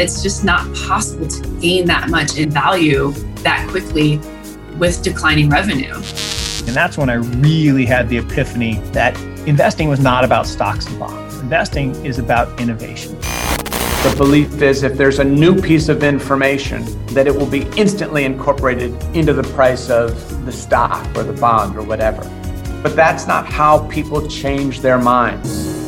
It's just not possible to gain that much in value that quickly with declining revenue. And that's when I really had the epiphany that investing was not about stocks and bonds. Investing is about innovation. The belief is if there's a new piece of information, that it will be instantly incorporated into the price of the stock or the bond or whatever. But that's not how people change their minds.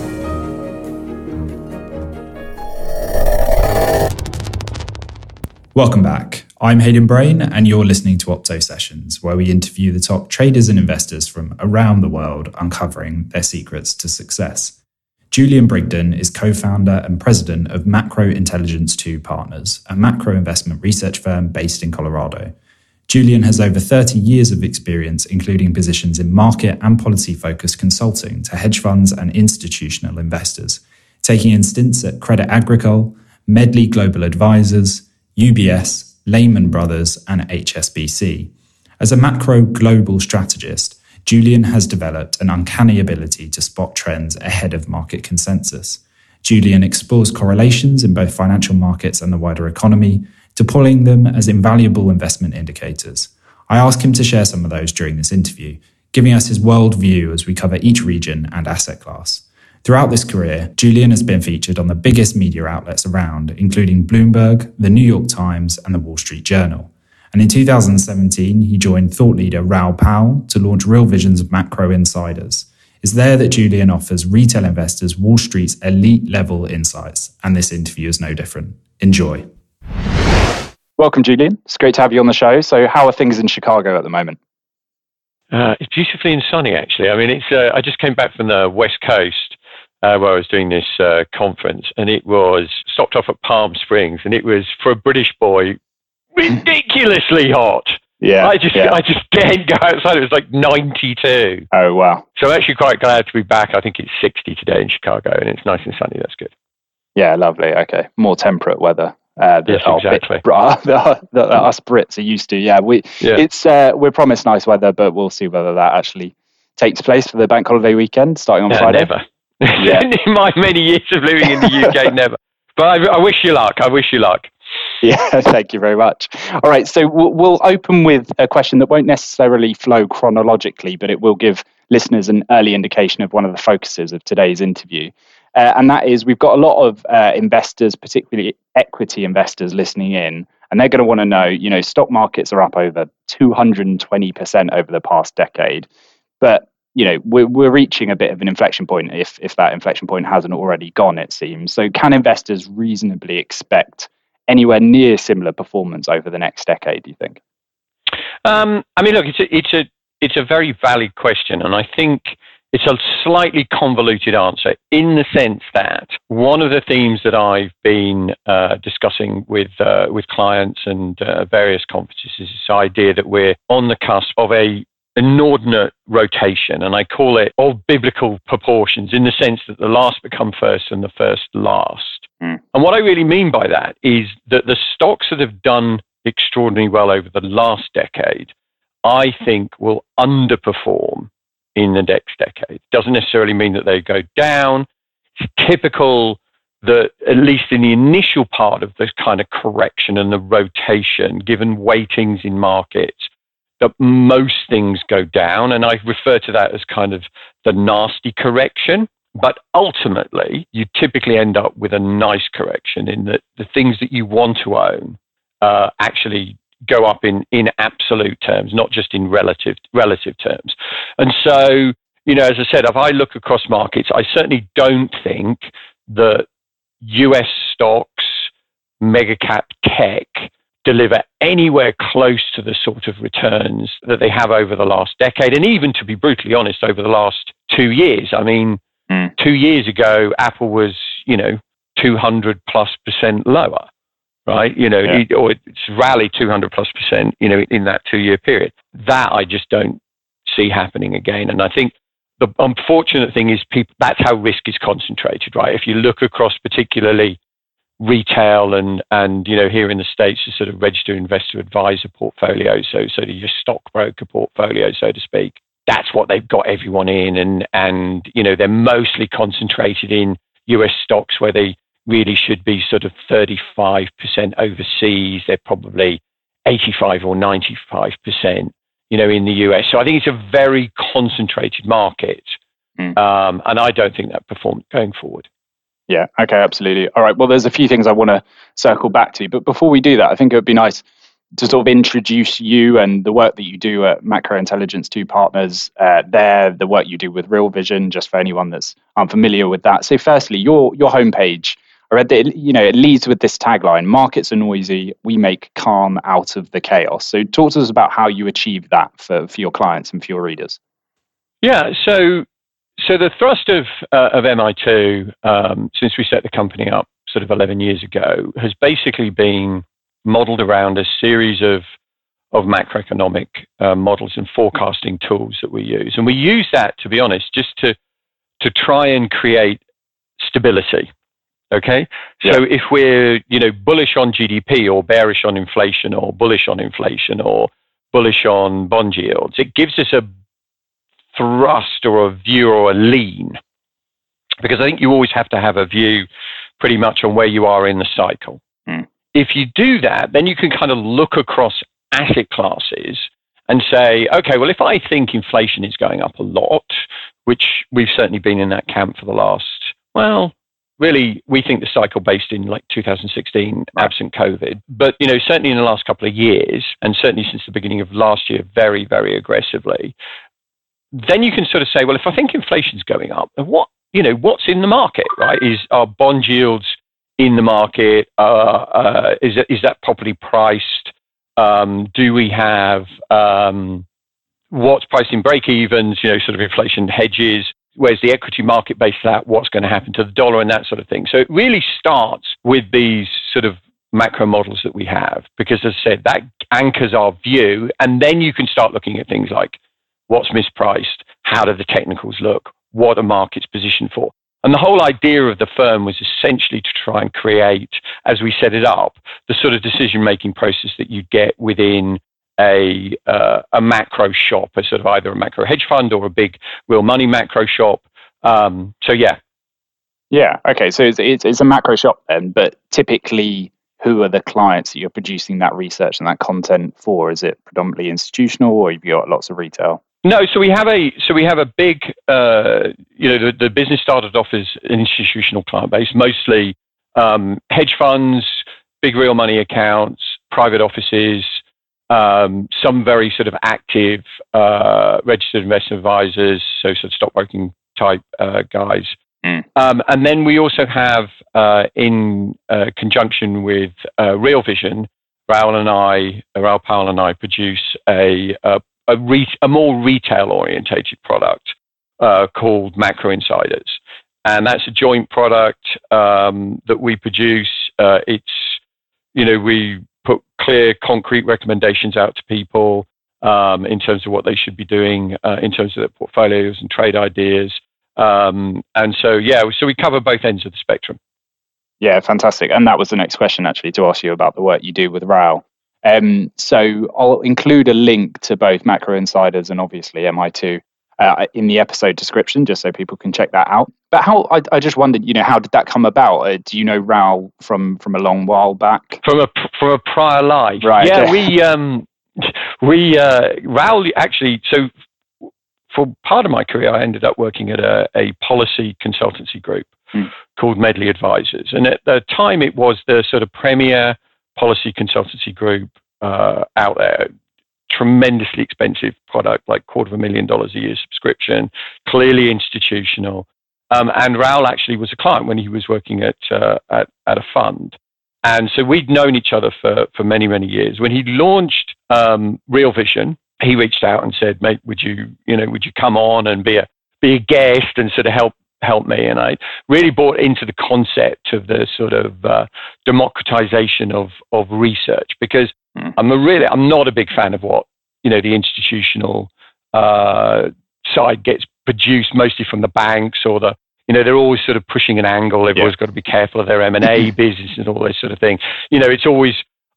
Welcome back. I'm Hayden Brain, and you're listening to Opto Sessions, where we interview the top traders and investors from around the world, uncovering their secrets to success. Julian Brigden is co founder and president of Macro Intelligence 2 Partners, a macro investment research firm based in Colorado. Julian has over 30 years of experience, including positions in market and policy focused consulting to hedge funds and institutional investors, taking in stints at Credit Agricole, Medley Global Advisors, UBS, Lehman Brothers, and HSBC. As a macro global strategist, Julian has developed an uncanny ability to spot trends ahead of market consensus. Julian explores correlations in both financial markets and the wider economy, deploying them as invaluable investment indicators. I ask him to share some of those during this interview, giving us his worldview as we cover each region and asset class. Throughout this career, Julian has been featured on the biggest media outlets around, including Bloomberg, the New York Times, and the Wall Street Journal. And in 2017, he joined thought leader Raoul Pal to launch Real Visions of Macro Insiders. It's there that Julian offers retail investors Wall Street's elite level insights, and this interview is no different. Enjoy. Welcome, Julian. It's great to have you on the show. So, how are things in Chicago at the moment? Uh, it's beautifully and sunny, actually. I mean, it's. Uh, I just came back from the West Coast, uh, where I was doing this uh, conference, and it was stopped off at Palm Springs, and it was for a British boy ridiculously hot. Yeah, I just yeah. I just can't go outside. It was like 92. Oh wow! So I'm actually quite glad to be back. I think it's 60 today in Chicago, and it's nice and sunny. That's good. Yeah, lovely. Okay, more temperate weather. Uh, yes, exactly. Bit, the, the, us Brits are used to. Yeah, we Yeah. it's uh, we're promised nice weather, but we'll see whether that actually takes place for the bank holiday weekend starting on No, Friday. never. Yeah. in my many years of living in the UK, never. But I, I wish you luck. I wish you luck. Yeah, thank you very much. All right, so we'll, we'll open with a question that won't necessarily flow chronologically, but it will give listeners an early indication of one of the focuses of today's interview. Uh, and that is we've got a lot of uh, investors, particularly equity investors, listening in, and they're going to want to know you know, stock markets are up over 220% over the past decade. But you know we're, we're reaching a bit of an inflection point if if that inflection point hasn't already gone it seems. So can investors reasonably expect anywhere near similar performance over the next decade do you think? Um, I mean, look, it's a, it's a it's a very valid question, and I think it's a slightly convoluted answer in the sense that one of the themes that I've been uh, discussing with uh, with clients and uh, various conferences is this idea that we're on the cusp of a inordinate rotation, and I call it of biblical proportions in the sense that the last become first and the first last. Mm. And what I really mean by that is that the stocks that have done extraordinarily well over the last decade, I think will underperform in the next decade. Doesn't necessarily mean that they go down. It's typical that, at least in the initial part of this kind of correction and the rotation, given weightings in markets, that most things go down. And I refer to that as kind of the nasty correction. But ultimately, you typically end up with a nice correction in that the things that you want to own uh, actually go up in, in absolute terms, not just in relative relative terms. And so, you know, as I said, if I look across markets, I certainly don't think that US stocks, mega cap tech deliver anywhere close to the sort of returns that they have over the last decade, and even to be brutally honest, over the last two years. I mean, Mm. two years ago, Apple was, you know, 200 plus percent lower, right? You know, Yeah. it, or it's rallied 200 plus percent, you know, in that two year period. That I just don't see happening again. And I think the unfortunate thing is people, that's how risk is concentrated, right? If you look across particularly retail and, and, you know, here in the States, the sort of registered investor advisor portfolio, so, so your stockbroker portfolio, so to speak, that's what they've got everyone in, and and you know they're mostly concentrated in U.S. stocks where they really should be sort of 35% overseas. They're probably 85 or 95%, you know, in the US. So I think it's a very concentrated market. Mm. Um, and I don't think that performed going forward. Yeah, okay, absolutely. All right, well, there's a few things I want to circle back to. But before we do that, I think it would be nice to sort of introduce you and the work that you do at Macro Intelligence 2 Partners uh, there, the work you do with Real Vision, just for anyone that's unfamiliar with that. So, firstly, your your homepage I read that you know it leads with this tagline: "Markets are noisy, we make calm out of the chaos." So, talk to us about how you achieve that for, for your clients and for your readers. Yeah, so so the thrust of uh, of MI2 um, since we set the company up sort of 11 years ago has basically been modeled around a series of of macroeconomic uh, models and forecasting tools that we use, and we use that to be honest just to to try and create stability Okay. So yeah. if we're, you know, bullish on GDP or bearish on inflation or bullish on inflation or bullish on bond yields, it gives us a thrust or a view or a lean. Because I think you always have to have a view pretty much on where you are in the cycle. Mm. If you do that, then you can kind of look across asset classes and say, okay, well, if I think inflation is going up a lot, which we've certainly been in that camp for the last, well, really, we think the cycle based in like 2016, absent COVID. But, you know, certainly in the last couple of years, and certainly since the beginning of last year, very, very aggressively, then you can sort of say, well, if I think inflation's going up, what, you know, what's in the market, right? Is our bond yields in the market? Uh, uh, is, that, is that properly priced? Um, do we have um, what's pricing break evens, you know, sort of inflation hedges? where's the equity market based that, what's going to happen to the dollar and that sort of thing. So it really starts with these sort of macro models that we have, because as I said, that anchors our view. And then you can start looking at things like what's mispriced, how do the technicals look, what are markets positioned for. And the whole idea of the firm was essentially to try and create, as we set it up, the sort of decision making process that you get within a uh, a macro shop, a sort of either a macro hedge fund or a big real money macro shop. Um, so yeah, yeah, okay. So it's, it's, it's a macro shop then, but typically, who are the clients that you're producing that research and that content for? Is it predominantly institutional, or have you got lots of retail? No, so we have a so we have a big uh, you know the, the business started off as an institutional client base, mostly um, hedge funds, big real money accounts, private offices, um, some very sort of active uh, registered investment advisors, so sort of stockbroking type uh, guys. Mm. Um, and then we also have, uh, in uh, conjunction with uh, Real Vision, Raoul and I, Raoul Pal and I produce a a, a, re- a more retail orientated product uh, called Macro Insiders, and that's a joint product um, that we produce. it's you know we put clear, concrete recommendations out to people um, in terms of what they should be doing uh, in terms of their portfolios and trade ideas. Um, and so, yeah, so we cover both ends of the spectrum. Yeah, fantastic. And that was the next question, actually, to ask you about the work you do with Raoul. Um, so I'll include a link to both Macro Insiders and obviously MI2 uh, in the episode description, just so people can check that out. But how I, I just wondered, you know, how did that come about? Uh, do you know Raoul from from a long while back? From a from a prior life, right? Yeah, we um we uh, Raoul actually so for part of my career, I ended up working at a, a policy consultancy group hmm. called Medley Advisors, and at the time it was the sort of premier policy consultancy group uh, out there tremendously expensive product, like quarter of a million dollars a year subscription, clearly institutional. Um, and Raoul actually was a client when he was working at, uh, at, at a fund. And so we'd known each other for, for many, many years. When he launched um, Real Vision, he reached out and said, "Mate, would you, you know, would you come on and be a be a guest and sort of help help me?" And I really bought into the concept of the sort of uh, democratization of of research because Mm. I'm a really, I'm not a big fan of what you know the institutional uh, side gets produced mostly from the banks or the you know they're always sort of pushing an angle. They've yeah. always got to be careful of their M and A business and all this sort of thing. You know, it's always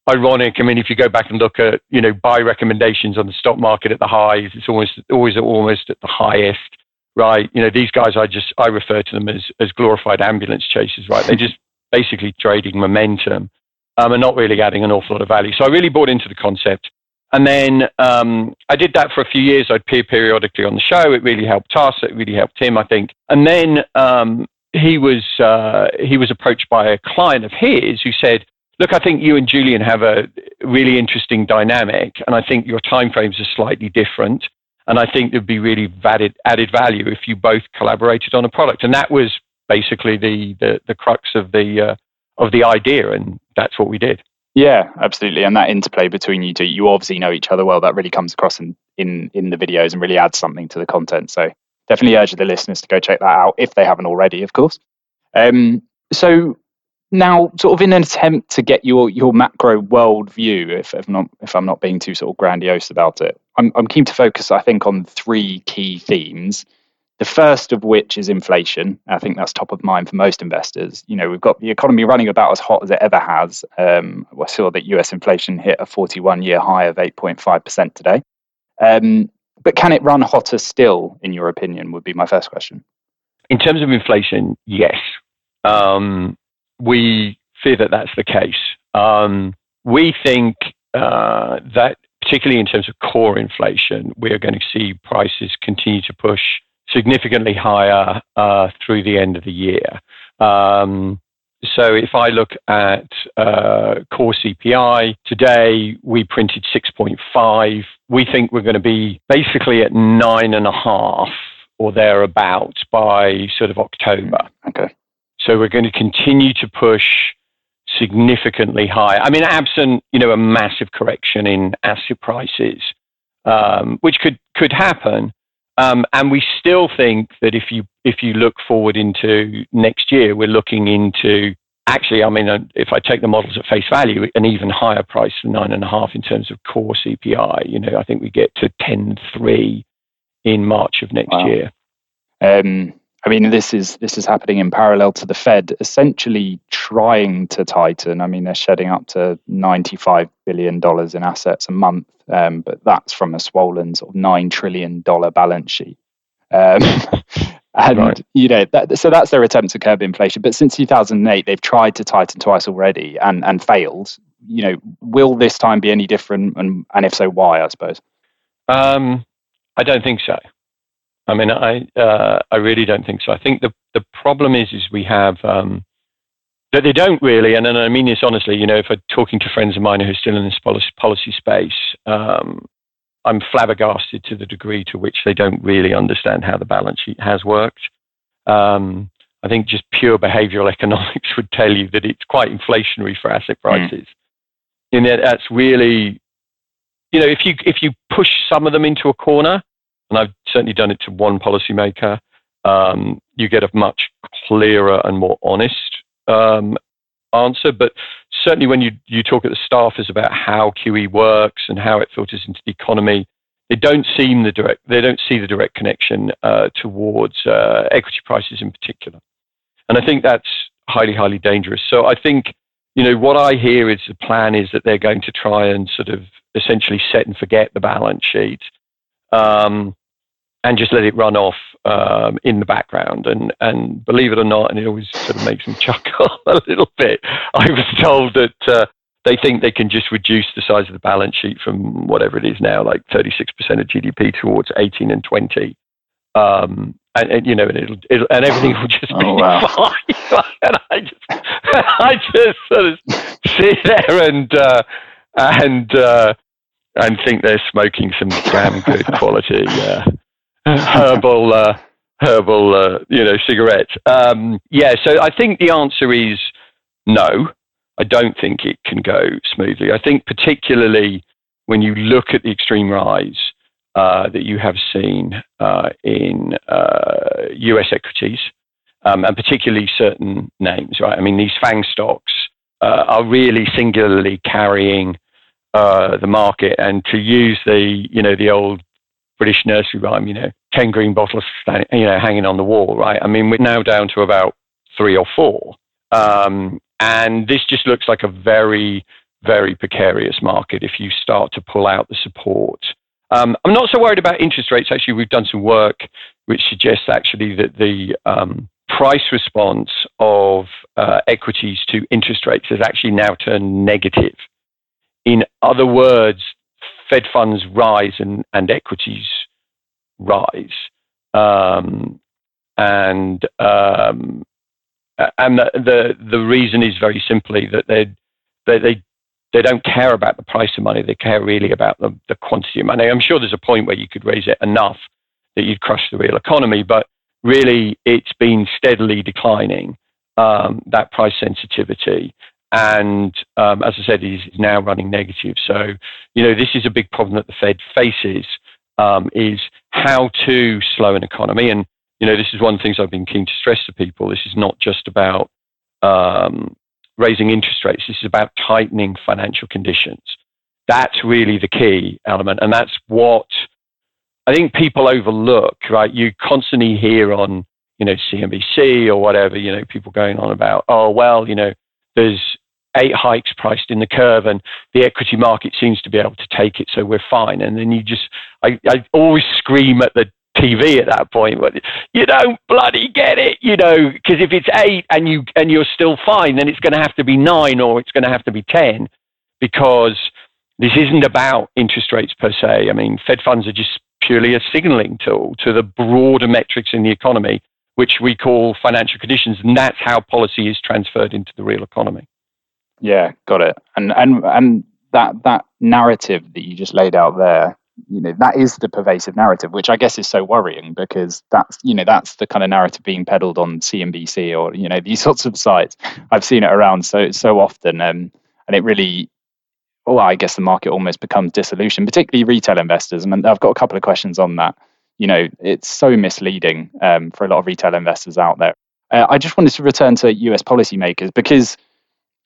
ironic. I mean, if you go back and look at, you know, buy recommendations on the stock market at the highs, it's almost always almost at the highest, right? You know, these guys, I just I refer to them as as glorified ambulance chasers, right? They're just basically trading momentum um, and not really adding an awful lot of value. So I really bought into the concept. And then um, I did that for a few years. I'd appear periodically on the show. It really helped us. It really helped him, I think. And then um, he was uh, he was approached by a client of his who said, "Look, I think you and Julian have a really interesting dynamic, and I think your timeframes are slightly different. And I think there'd be really added added value if you both collaborated on a product." And that was basically the the, the crux of the uh, of the idea, and that's what we did. Yeah, absolutely. And that interplay between you two, you obviously know each other well. That really comes across in, in, in the videos and really adds something to the content. So definitely urge the listeners to go check that out if they haven't already, of course. Um, so now, sort of in an attempt to get your your macro world view, if, if not if I'm not being too sort of grandiose about it, I'm I'm keen to focus, I think, on three key themes. The first of which is inflation. I think that's top of mind for most investors. You know, we've got the economy running about as hot as it ever has. Um, I saw that US inflation hit a 41 year high of 8.5% today. Um, but can it run hotter still, in your opinion, would be my first question. In terms of inflation, yes. Um, we fear that that's the case. Um, we think uh, that, particularly in terms of core inflation, we're going to see prices continue to push significantly higher uh, through the end of the year. Um, so if I look at uh, core CPI today, we printed 6.5. We think we're going to be basically at nine and a half or thereabouts by sort of October. Okay. So we're going to continue to push significantly higher. I mean, absent you know a massive correction in asset prices, um, which could could happen. Um, and we still think that if you if you look forward into next year, we're looking into actually, I mean, uh, if I take the models at face value, an even higher price than nine and a half in terms of core CPI. You know, I think we get to ten three in March of next wow. year. Um, I mean, this is this is happening in parallel to the Fed essentially trying to tighten. I mean, they're shedding up to ninety-five billion dollars in assets a month, um, but that's from a swollen sort of nine trillion dollar balance sheet. Um, and right. you know, that, so that's their attempt to curb inflation. But since two thousand and eight, they've tried to tighten twice already and and failed. You know, will this time be any different? And and if so, why? I suppose. Um, I don't think so. I mean, I uh, I really don't think so. I think the the problem is is we have um, that they don't really, and, and I mean this honestly. You know, if I'm talking to friends of mine who are still in this policy, policy space, um, I'm flabbergasted to the degree to which they don't really understand how the balance sheet has worked. Um, I think just pure behavioral economics would tell you that it's quite inflationary for asset hmm. prices. Mm. And that's really, you know, if you if you push some of them into a corner, and I've certainly done it to one policymaker, um, you get a much clearer and more honest um, answer. But certainly when you, you talk at the staffers about how QE works and how it filters into the economy, they don't seem the direct they don't see the direct connection uh, towards uh, equity prices in particular. And I think that's highly, highly dangerous. So I think, you know, what I hear is the plan is that they're going to try and sort of essentially set and forget the balance sheet um, and just let it run off um, in the background. And, and believe it or not, and it always sort of makes me chuckle a little bit, I was told that uh, they think they can just reduce the size of the balance sheet from whatever it is now, like 36% of GDP towards 18 and 20. Um, and, and, you know, and it'll, it'll, and everything will just oh, be wow. fine. and I just, I just sort of sit there and, uh, and, uh, and think they're smoking some damn good quality uh, herbal uh, herbal uh, you know cigarettes. Um, yeah, so I think the answer is no. I don't think it can go smoothly. I think particularly when you look at the extreme rise uh, that you have seen uh, in U.S. Uh, equities. Um, and particularly certain names, right? I mean, these FANG stocks uh, are really singularly carrying uh, the market and to use the you know the old British nursery rhyme, you know, ten green bottles, you know, hanging on the wall, right? I mean, we're now down to about three or four, um, and this just looks like a very, very precarious market if you start to pull out the support. Um, I'm not so worried about interest rates. Actually, we've done some work which suggests actually that the um, price response of uh, equities to interest rates has actually now turned negative. In other words, Fed funds rise and, and equities rise. Um, and um, and the, the, the reason is very simply that they they they they don't care about the price of money. They care really about the, the quantity of money. I'm sure there's a point where you could raise it enough that you'd crush the real economy, but really it's been steadily declining um, that price sensitivity. And um, as I said, is now running negative. So, you know, this is a big problem that the Fed faces um, is how to slow an economy. And, you know, this is one of the things I've been keen to stress to people. This is not just about um, raising interest rates. This is about tightening financial conditions. That's really the key element. And that's what I think people overlook, right? You constantly hear on, you know, CNBC or whatever, you know, people going on about, oh, well, you know, there's eight hikes priced in the curve and the equity market seems to be able to take it, so we're fine. And then you just, I, I always scream at the TV at that point, but you don't bloody get it, you know, because if it's eight and you and you're still fine, then it's going to have to be nine or it's going to have to be ten, because this isn't about interest rates per se. I mean, Fed funds are just purely a signaling tool to the broader metrics in the economy, which we call financial conditions, and that's how policy is transferred into the real economy. Yeah, got it. And and and that that narrative that you just laid out there you know that is the pervasive narrative which i guess is so worrying because that's you know that's the kind of narrative being peddled on cnbc or you know these sorts of sites. I've seen it around so so often um, and it really well i guess the market almost becomes disillusioned particularly retail investors. And i've got a couple of questions on that. You know it's so misleading um, for a lot of retail investors out there. Uh, i just wanted to return to us policymakers because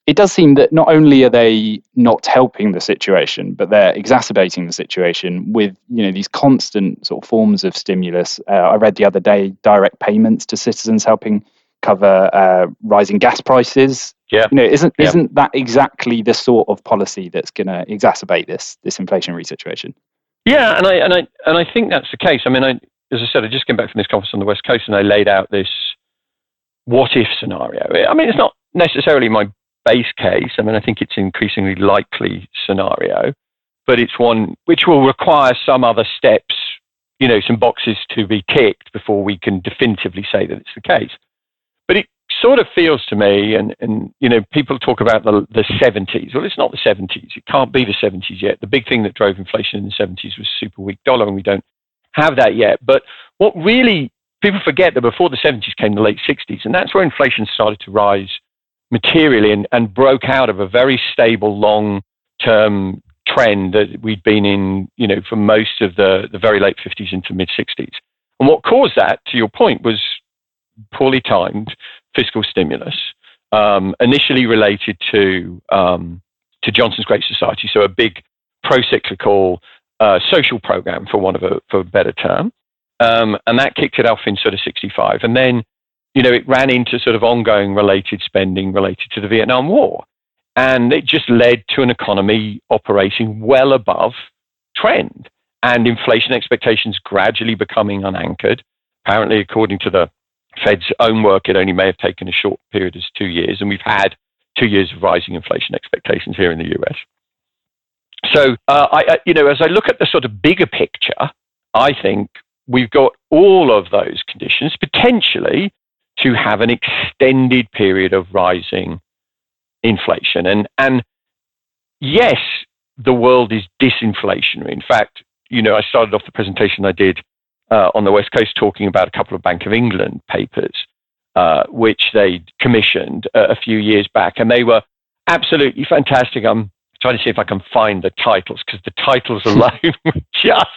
it does seem that not only are they not helping the situation, but they're exacerbating the situation with you know these constant sort of forms of stimulus. Uh, I read the other day direct payments to citizens helping cover uh, rising gas prices. Yeah, you know, isn't yeah. isn't that exactly the sort of policy that's going to exacerbate this this inflationary situation? Yeah, and I and I and I think that's the case. I mean, I, as I said, I just came back from this conference on the west coast, and I laid out this what if scenario. I mean, it's not necessarily my base case. I mean, I think it's an increasingly likely scenario, but it's one which will require some other steps, you know, some boxes to be ticked before we can definitively say that it's the case. But it sort of feels to me, and, and you know, people talk about the, the 70s. Well, it's not the 70s. It can't be the 70s yet. The big thing that drove inflation in the 70s was super weak dollar, and we don't have that yet. But what really people forget that before the 70s came the late 60s, and that's where inflation started to rise materially and, and broke out of a very stable long term trend that we'd been in, you know, for most of the, the very late 50s into mid 60s. And what caused that, to your point, was poorly timed fiscal stimulus, um, initially related to, um, to Johnson's Great Society, so a big pro cyclical uh, social program, for want of a, for a better term. Um, and that kicked it off in sort of 65. And then you know, it ran into sort of ongoing related spending related to the Vietnam War. And it just led to an economy operating well above trend and inflation expectations gradually becoming unanchored. Apparently, according to the Fed's own work, it only may have taken a short period as two years. And we've had two years of rising inflation expectations here in the US. So, uh, I, you know, as I look at the sort of bigger picture, I think we've got all of those conditions potentially to have an extended period of rising inflation. And, and yes, the world is disinflationary. In fact, you know, I started off the presentation I did uh, on the West Coast talking about a couple of Bank of England papers, uh, which they commissioned uh, a few years back, and they were absolutely fantastic. I'm trying to see if I can find the titles because the titles alone were just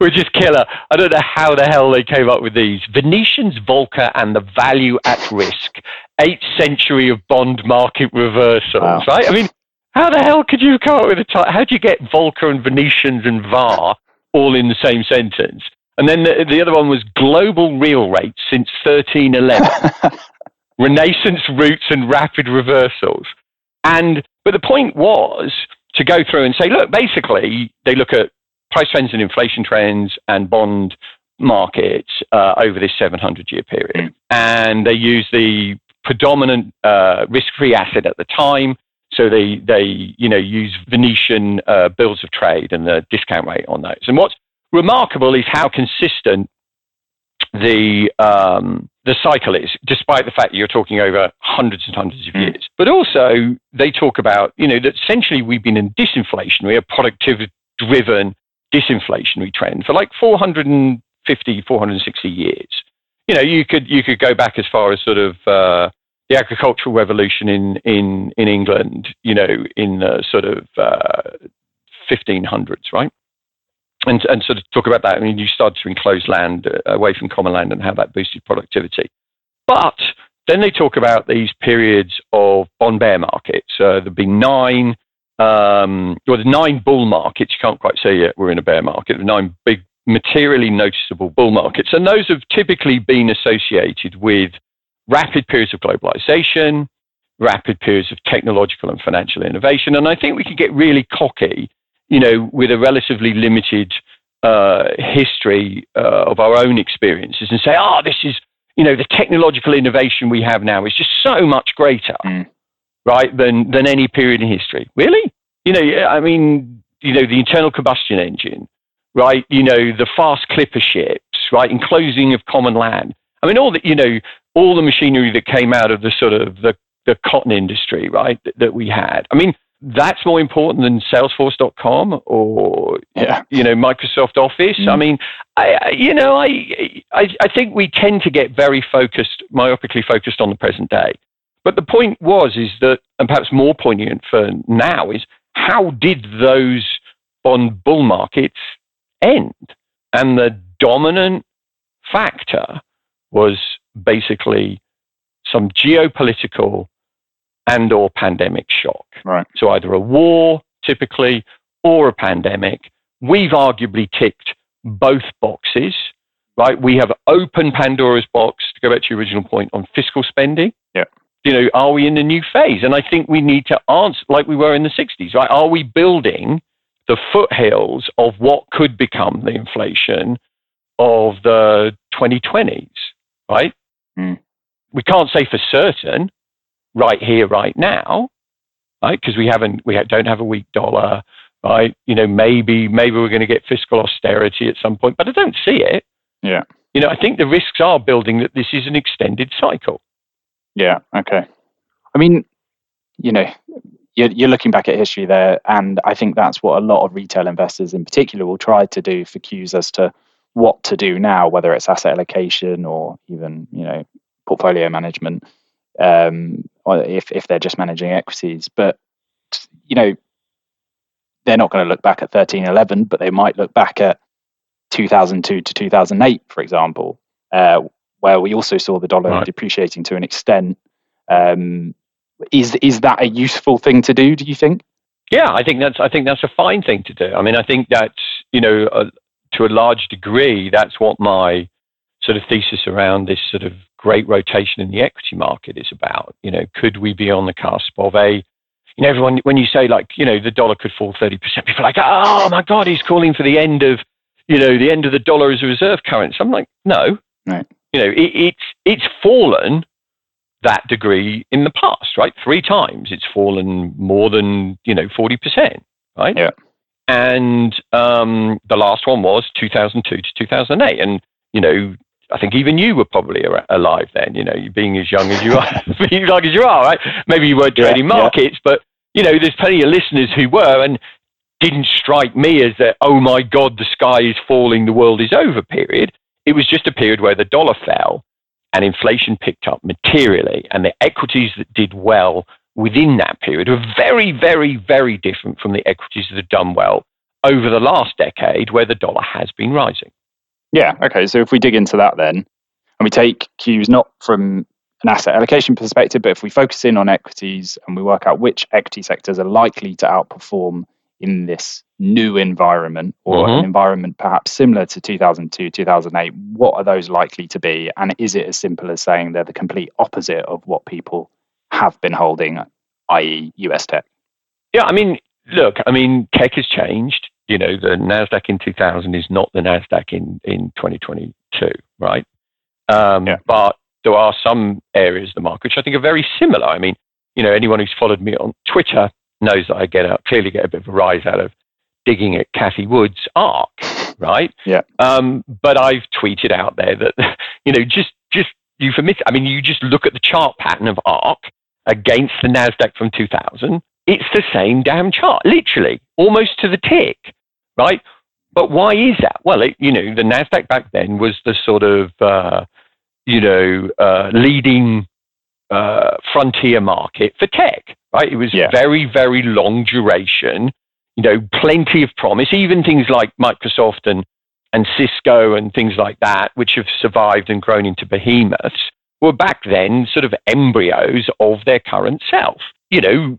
were just killer. I don't know how the hell they came up with these. Venetian's Volcker and the Value at Risk, eighth century of bond market reversals. Wow. Right? I mean, how the hell could you come up with a title? How do you get Volcker and Venetians and VAR all in the same sentence? And then the, the other one was global real rates since 1311. Renaissance roots and rapid reversals. And but the point was to go through and say, look, basically they look at price trends and inflation trends and bond markets uh, over this 700 year period, and they use the predominant uh, risk-free asset at the time. So they, they you know, use Venetian uh, bills of trade and the discount rate on those. And what's remarkable is how consistent the um, the cycle is, despite the fact that you're talking over hundreds and hundreds of hmm. years. But also, they talk about you know that essentially we've been in disinflationary, a productivity-driven disinflationary trend for like 450, 460 years. You know, you could you could go back as far as sort of uh, the agricultural revolution in in in England. You know, in the sort of uh, 1500s, right? And, and sort of talk about that. I mean, you started to enclose land uh, away from common land and how that boosted productivity. But then they talk about these periods of bond bear markets. There've been nine, um, well, nine bull markets. You can't quite say yet we're in a bear market. Nine big, materially noticeable bull markets, and those have typically been associated with rapid periods of globalization, rapid periods of technological and financial innovation. And I think we can get really cocky you know, with a relatively limited uh, history uh, of our own experiences and say, oh, this is, you know, the technological innovation we have now is just so much greater, mm. right, than, than any period in history. Really? You know, I mean, you know, the internal combustion engine, right? You know, the fast clipper ships, right? Enclosing of common land. I mean, all the, you know, all the machinery that came out of the sort of the, the cotton industry, right, that, that we had. I mean, that's more important than Salesforce.com or yeah. you know Microsoft Office. Mm. I mean, I, you know, I, I I think we tend to get very focused, myopically focused on the present day. But the point was is that, and perhaps more poignant for now, is how did those bond bull markets end? And the dominant factor was basically some geopolitical and or pandemic shock. Right. So either a war, typically, or a pandemic. We've arguably ticked both boxes, right? We have opened Pandora's box, to go back to your original point, on fiscal spending. Yeah. You know, are we in a new phase? And I think we need to answer like we were in the 60s, right? Are we building the foothills of what could become the inflation of the 2020s, right? Mm. We can't say for certain, right here, right now, right? Because we haven't, we don't have a weak dollar, right? You know, maybe, maybe we're going to get fiscal austerity at some point, but I don't see it. Yeah. You know, I think the risks are building that this is an extended cycle. Yeah. Okay. I mean, you know, you're, you're looking back at history there, and I think that's what a lot of retail investors in particular will try to do for cues as to what to do now, whether it's asset allocation or even, you know, portfolio management um, if if they're just managing equities. But you know, they're not going to look back at thirteen eleven, but they might look back at 2002 to 2008, for example, uh, where we also saw the dollar right. depreciating to an extent. Um, is is that a useful thing to do? Do you think? Yeah, I think that's I think that's a fine thing to do. I mean, I think that you know uh, to a large degree that's what my sort of thesis around this sort of great rotation in the equity market is about. You know, could we be on the cusp of a you know, everyone, when you say like, you know, the dollar could fall 30%, people are like, oh my God, he's calling for the end of, you know, the end of the dollar as a reserve currency. I'm like, no, right. you know, it, it's, it's fallen that degree in the past, right? Three times it's fallen more than, you know, 40%, right? Yeah. And um, the last one was 2002 to 2008. And, you know, I think even you were probably alive then, you know, being as young as you are, being as young as you are, right? Maybe you weren't trading yeah, markets, yeah. but, you know, there's plenty of listeners who were and didn't strike me as that, oh my God, the sky is falling, the world is over period. It was just a period where the dollar fell and inflation picked up materially and the equities that did well within that period were very, very, very different from the equities that have done well over the last decade where the dollar has been rising. Yeah. Okay. So if we dig into that then, and we take cues not from an asset allocation perspective, but if we focus in on equities and we work out which equity sectors are likely to outperform in this new environment or mm-hmm. an environment perhaps similar to 2002, 2008, what are those likely to be? And is it as simple as saying they're the complete opposite of what people have been holding? i.e., US tech? Yeah, I mean, look, I mean, tech has changed. You know, the Nasdaq in 2000 is not the Nasdaq in in 2022, right? Um, yeah. But there are some areas of the market which I think are very similar. I mean, you know, anyone who's followed me on Twitter knows that I get a, clearly get a bit of a rise out of digging at Cathie Wood's ARK, right? Yeah. Um, but I've tweeted out there that, you know, just just euphemistic. I mean, you just look at the chart pattern of ARK against the Nasdaq from 2000. It's the same damn chart, literally, almost to the tick, right? But why is that? Well, it, you know, the Nasdaq back then was the sort of, uh, you know, uh, leading uh, frontier market for tech, right? It was yeah. very, very long duration, you know, plenty of promise, even things like Microsoft and, and Cisco and things like that, which have survived and grown into behemoths, were back then sort of embryos of their current self. You know,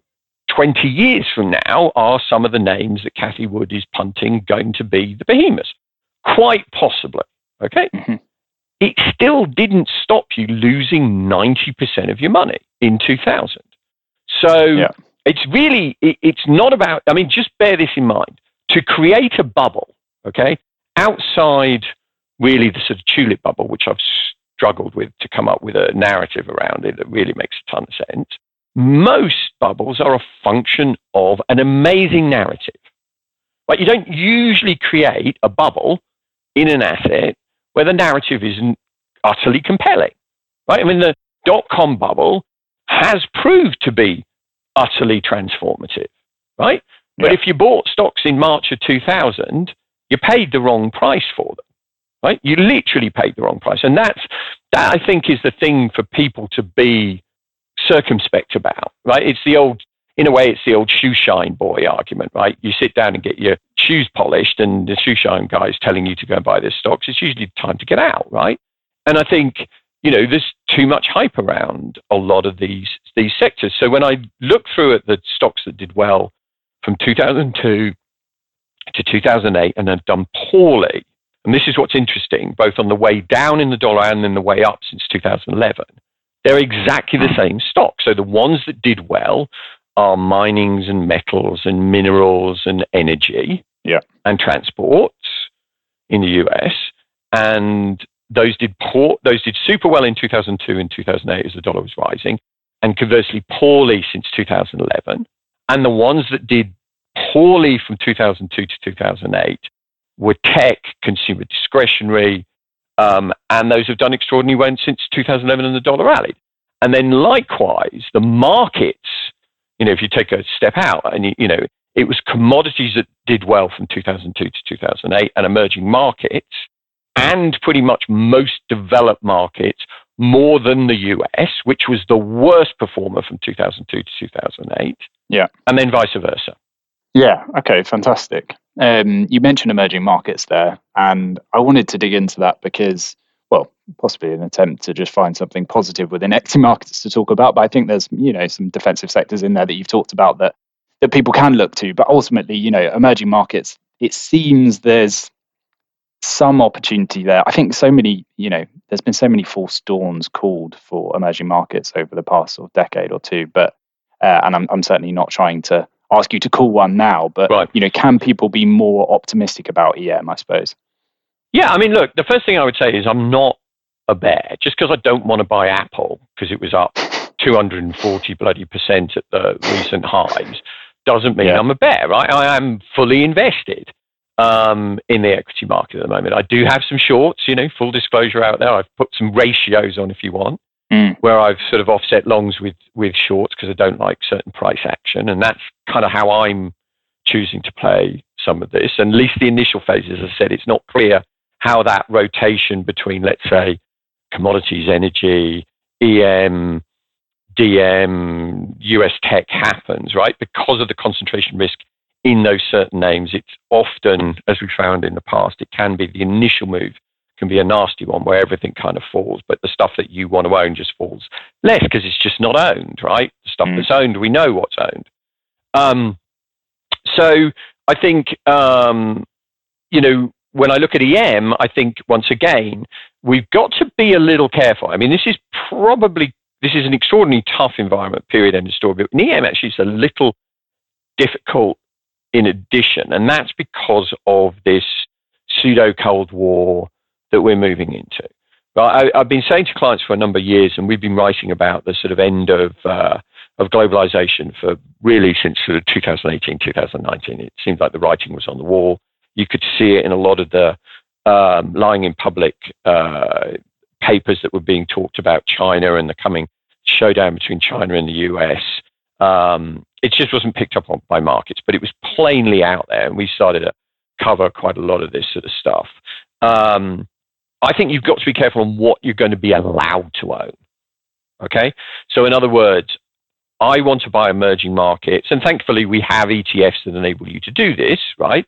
20 years from now, are some of the names that Cathie Wood is punting going to be the behemoths? Quite possibly. Okay. Mm-hmm it still didn't stop you losing 90% of your money in 2000. So yeah. it's really, it, it's not about, I mean, just bear this in mind. To create a bubble, okay, outside really the sort of tulip bubble, which I've struggled with to come up with a narrative around it that really makes a ton of sense, most bubbles are a function of an amazing narrative. But you don't usually create a bubble in an asset where the narrative isn't utterly compelling, right? I mean, the dot com bubble has proved to be utterly transformative, right? But if you bought stocks in March of 2000, you paid the wrong price for them, right? You literally paid the wrong price. And that's, that I think is the thing for people to be circumspect about, right? It's the old in a way, it's the old shoe shine boy argument, right? You sit down and get your shoes polished, and the shoe shine guy is telling you to go and buy their stocks. It's usually time to get out, right? And I think you know there's too much hype around a lot of these these sectors. So when I look through at the stocks that did well from 2002 to 2008 and have done poorly, and this is what's interesting, both on the way down in the dollar and in the way up since 2011. They're exactly the same stock. So the ones that did well are minings and metals and minerals and energy yeah. and transports in the US. And those did poor, those did super well in 2002 and 2008 as the dollar was rising, and conversely poorly since 2011. And the ones that did poorly from 2002 to 2008 were tech, consumer discretionary, um, and those have done extraordinarily well since 2011 and the dollar rallied. And then likewise, the markets you know, if you take a step out and, you, you know, it was commodities that did well from 2002 to 2008 and emerging markets and pretty much most developed markets more than the US, which was the worst performer from 2002 to 2008. Yeah. And then vice versa. Yeah. Okay. Fantastic. Um, you mentioned emerging markets there, and I wanted to dig into that because well, possibly an attempt to just find something positive within equity markets to talk about. But I think there's, you know, some defensive sectors in there that you've talked about that that people can look to. But ultimately, you know, emerging markets, it seems there's some opportunity there. I think so many, you know, there's been so many false dawns called for emerging markets over the past sort of decade or two. But uh, and I'm I'm certainly not trying to ask you to call one now, but right. you know, can people be more optimistic about EM? I suppose. Yeah, I mean, look, the first thing I would say is I'm not a bear. Just because I don't want to buy Apple because it was up 240 bloody percent at the recent highs doesn't mean yeah. I'm a bear, right? I am fully invested um, in the equity market at the moment. I do have some shorts, you know, full disclosure out there. I've put some ratios on if you want, mm. where I've sort of offset longs with, with shorts because I don't like certain price action. And that's kind of how I'm choosing to play some of this. And at least the initial phases, as I said, it's not clear how that rotation between, let's say, commodities, energy, EM, DM, US tech happens, right? Because of the concentration risk in those certain names, it's often, as we found in the past, it can be the initial move can be a nasty one where everything kind of falls, but the stuff that you want to own just falls less because it's just not owned, right? The stuff mm. that's owned, we know what's owned. Um, so I think, um, you know, when I look at EM, I think once again, we've got to be a little careful. I mean, this is probably this is an extraordinarily tough environment, period, end of story. But EM, actually, it's a little difficult in addition, and that's because of this pseudo Cold War that we're moving into. I, have been saying to clients for a number of years, and we've been writing about the sort of end of uh, of globalization for really since sort of 2018, 2019. It seemed like the writing was on the wall. You could see it in a lot of the um, lying in public uh, papers that were being talked about China and the coming showdown between China and the US. Um, it just wasn't picked up on by markets, but it was plainly out there, and we started to cover quite a lot of this sort of stuff. Um, I think you've got to be careful on what you're going to be allowed to own. Okay, so in other words, I want to buy emerging markets, and thankfully we have ETFs that enable you to do this, right?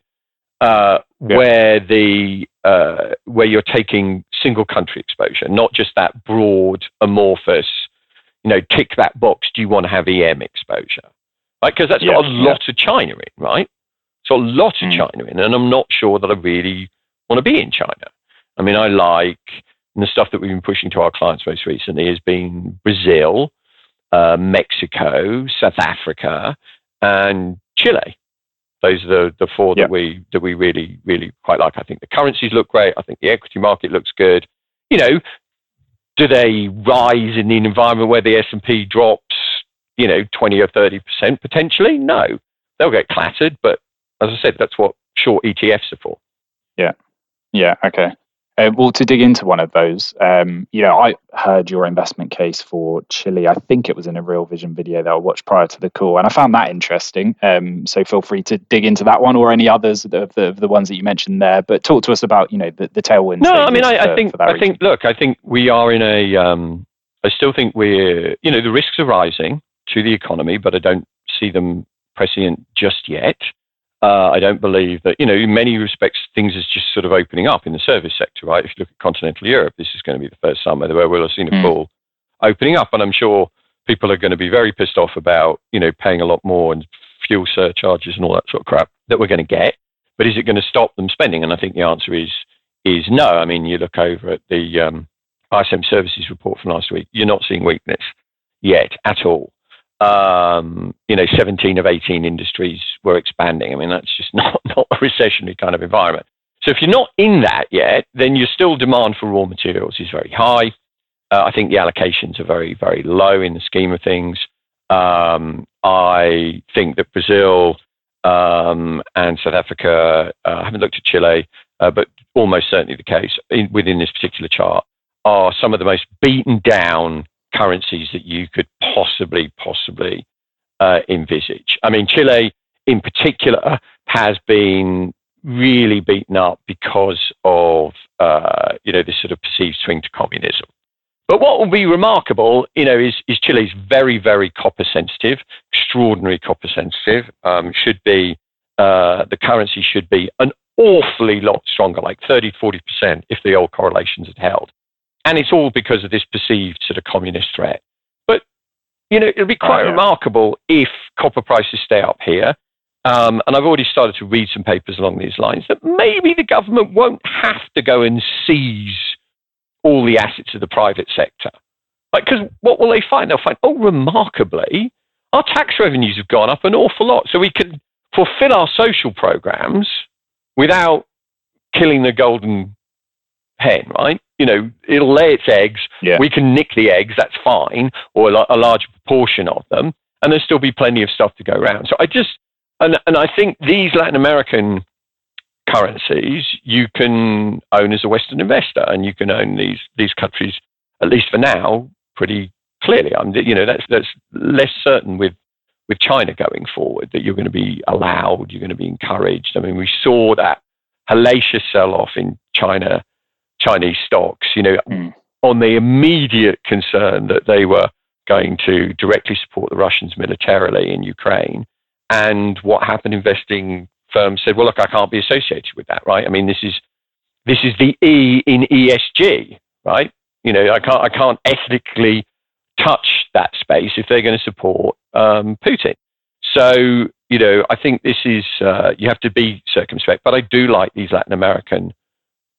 Uh, yeah. Where the uh, where you're taking single country exposure, not just that broad amorphous, you know, tick that box. Do you want to have EM exposure? Right? Because that's yeah, got a lot yeah. of China in, right? So a lot of mm. China in, and I'm not sure that I really want to be in China. I mean, I like the stuff that we've been pushing to our clients most recently has been Brazil, uh, Mexico, South Africa, and Chile. Those are the, the four that we that we really really quite like. I think the currencies look great. I think the equity market looks good. You know, do they rise in an environment where the S and P drops? You know, twenty or thirty percent potentially. No, they'll get clattered. But as I said, that's what short ETFs are for. Yeah. Yeah. Okay. Uh, well, to dig into one of those, um, you know, I heard your investment case for Chile. I think it was in a Real Vision video that I watched prior to the call, and I found that interesting. Um, so feel free to dig into that one or any others of the, of the ones that you mentioned there. But talk to us about, you know, the, the tailwinds. No, I mean, I, for, I think, I think, look, I think we are in a. Um, I still think we're, you know, the risks are rising to the economy, but I don't see them prescient just yet. Uh, I don't believe that, you know, in many respects, things is just sort of opening up in the service sector, right? If you look at continental Europe, this is going to be the first summer where we'll have seen a mm. full opening up. And I'm sure people are going to be very pissed off about, you know, paying a lot more and fuel surcharges and all that sort of crap that we're going to get. But is it going to stop them spending? And I think the answer is is no. I mean, you look over at the um, ISM services report from last week, you're not seeing weakness yet at all um, you know, 17 of 18 industries were expanding. I mean, that's just not, not a recessionary kind of environment. So if you're not in that yet, then your still demand for raw materials is very high. Uh, I think the allocations are very, very low in the scheme of things. Um, I think that Brazil um, and South Africa, uh, I haven't looked at Chile, uh, but almost certainly the case in, within this particular chart, are some of the most beaten down currencies that you could possibly, possibly uh, envisage. I mean, Chile in particular has been really beaten up because of uh, you know this sort of perceived swing to communism. But what will be remarkable, you know, is, is Chile's very, very copper sensitive, extraordinary copper sensitive. Um, should be uh, the currency should be an awfully lot stronger, like 30 40 percent, if the old correlations had held. And it's all because of this perceived sort of communist threat. But, you know, it'll be quite oh, yeah. remarkable if copper prices stay up here. Um, and I've already started to read some papers along these lines that maybe the government won't have to go and seize all the assets of the private sector. Because like, what will they find? They'll find, oh, remarkably, our tax revenues have gone up an awful lot. So we can fulfill our social programs without killing the golden hen, right? You know, it'll lay its eggs. Yeah. We can nick the eggs, that's fine, or a, a large proportion of them, and there'll still be plenty of stuff to go around. So I just, and, and I think these Latin American currencies you can own as a Western investor, and you can own these these countries at least for now pretty clearly. I'm, you know, that's that's less certain with with China going forward that you're going to be allowed, you're going to be encouraged. I mean, we saw that hellacious sell-off in China Chinese stocks, you know, mm. on the immediate concern that they were going to directly support the Russians militarily in Ukraine. And what happened? Investing firms said, "Well, look, I can't be associated with that, right? I mean, this is this is the E in ESG, right? You know, I can't I can't ethically touch that space if they're going to support um, Putin. So, you know, I think this is uh, you have to be circumspect. But I do like these Latin American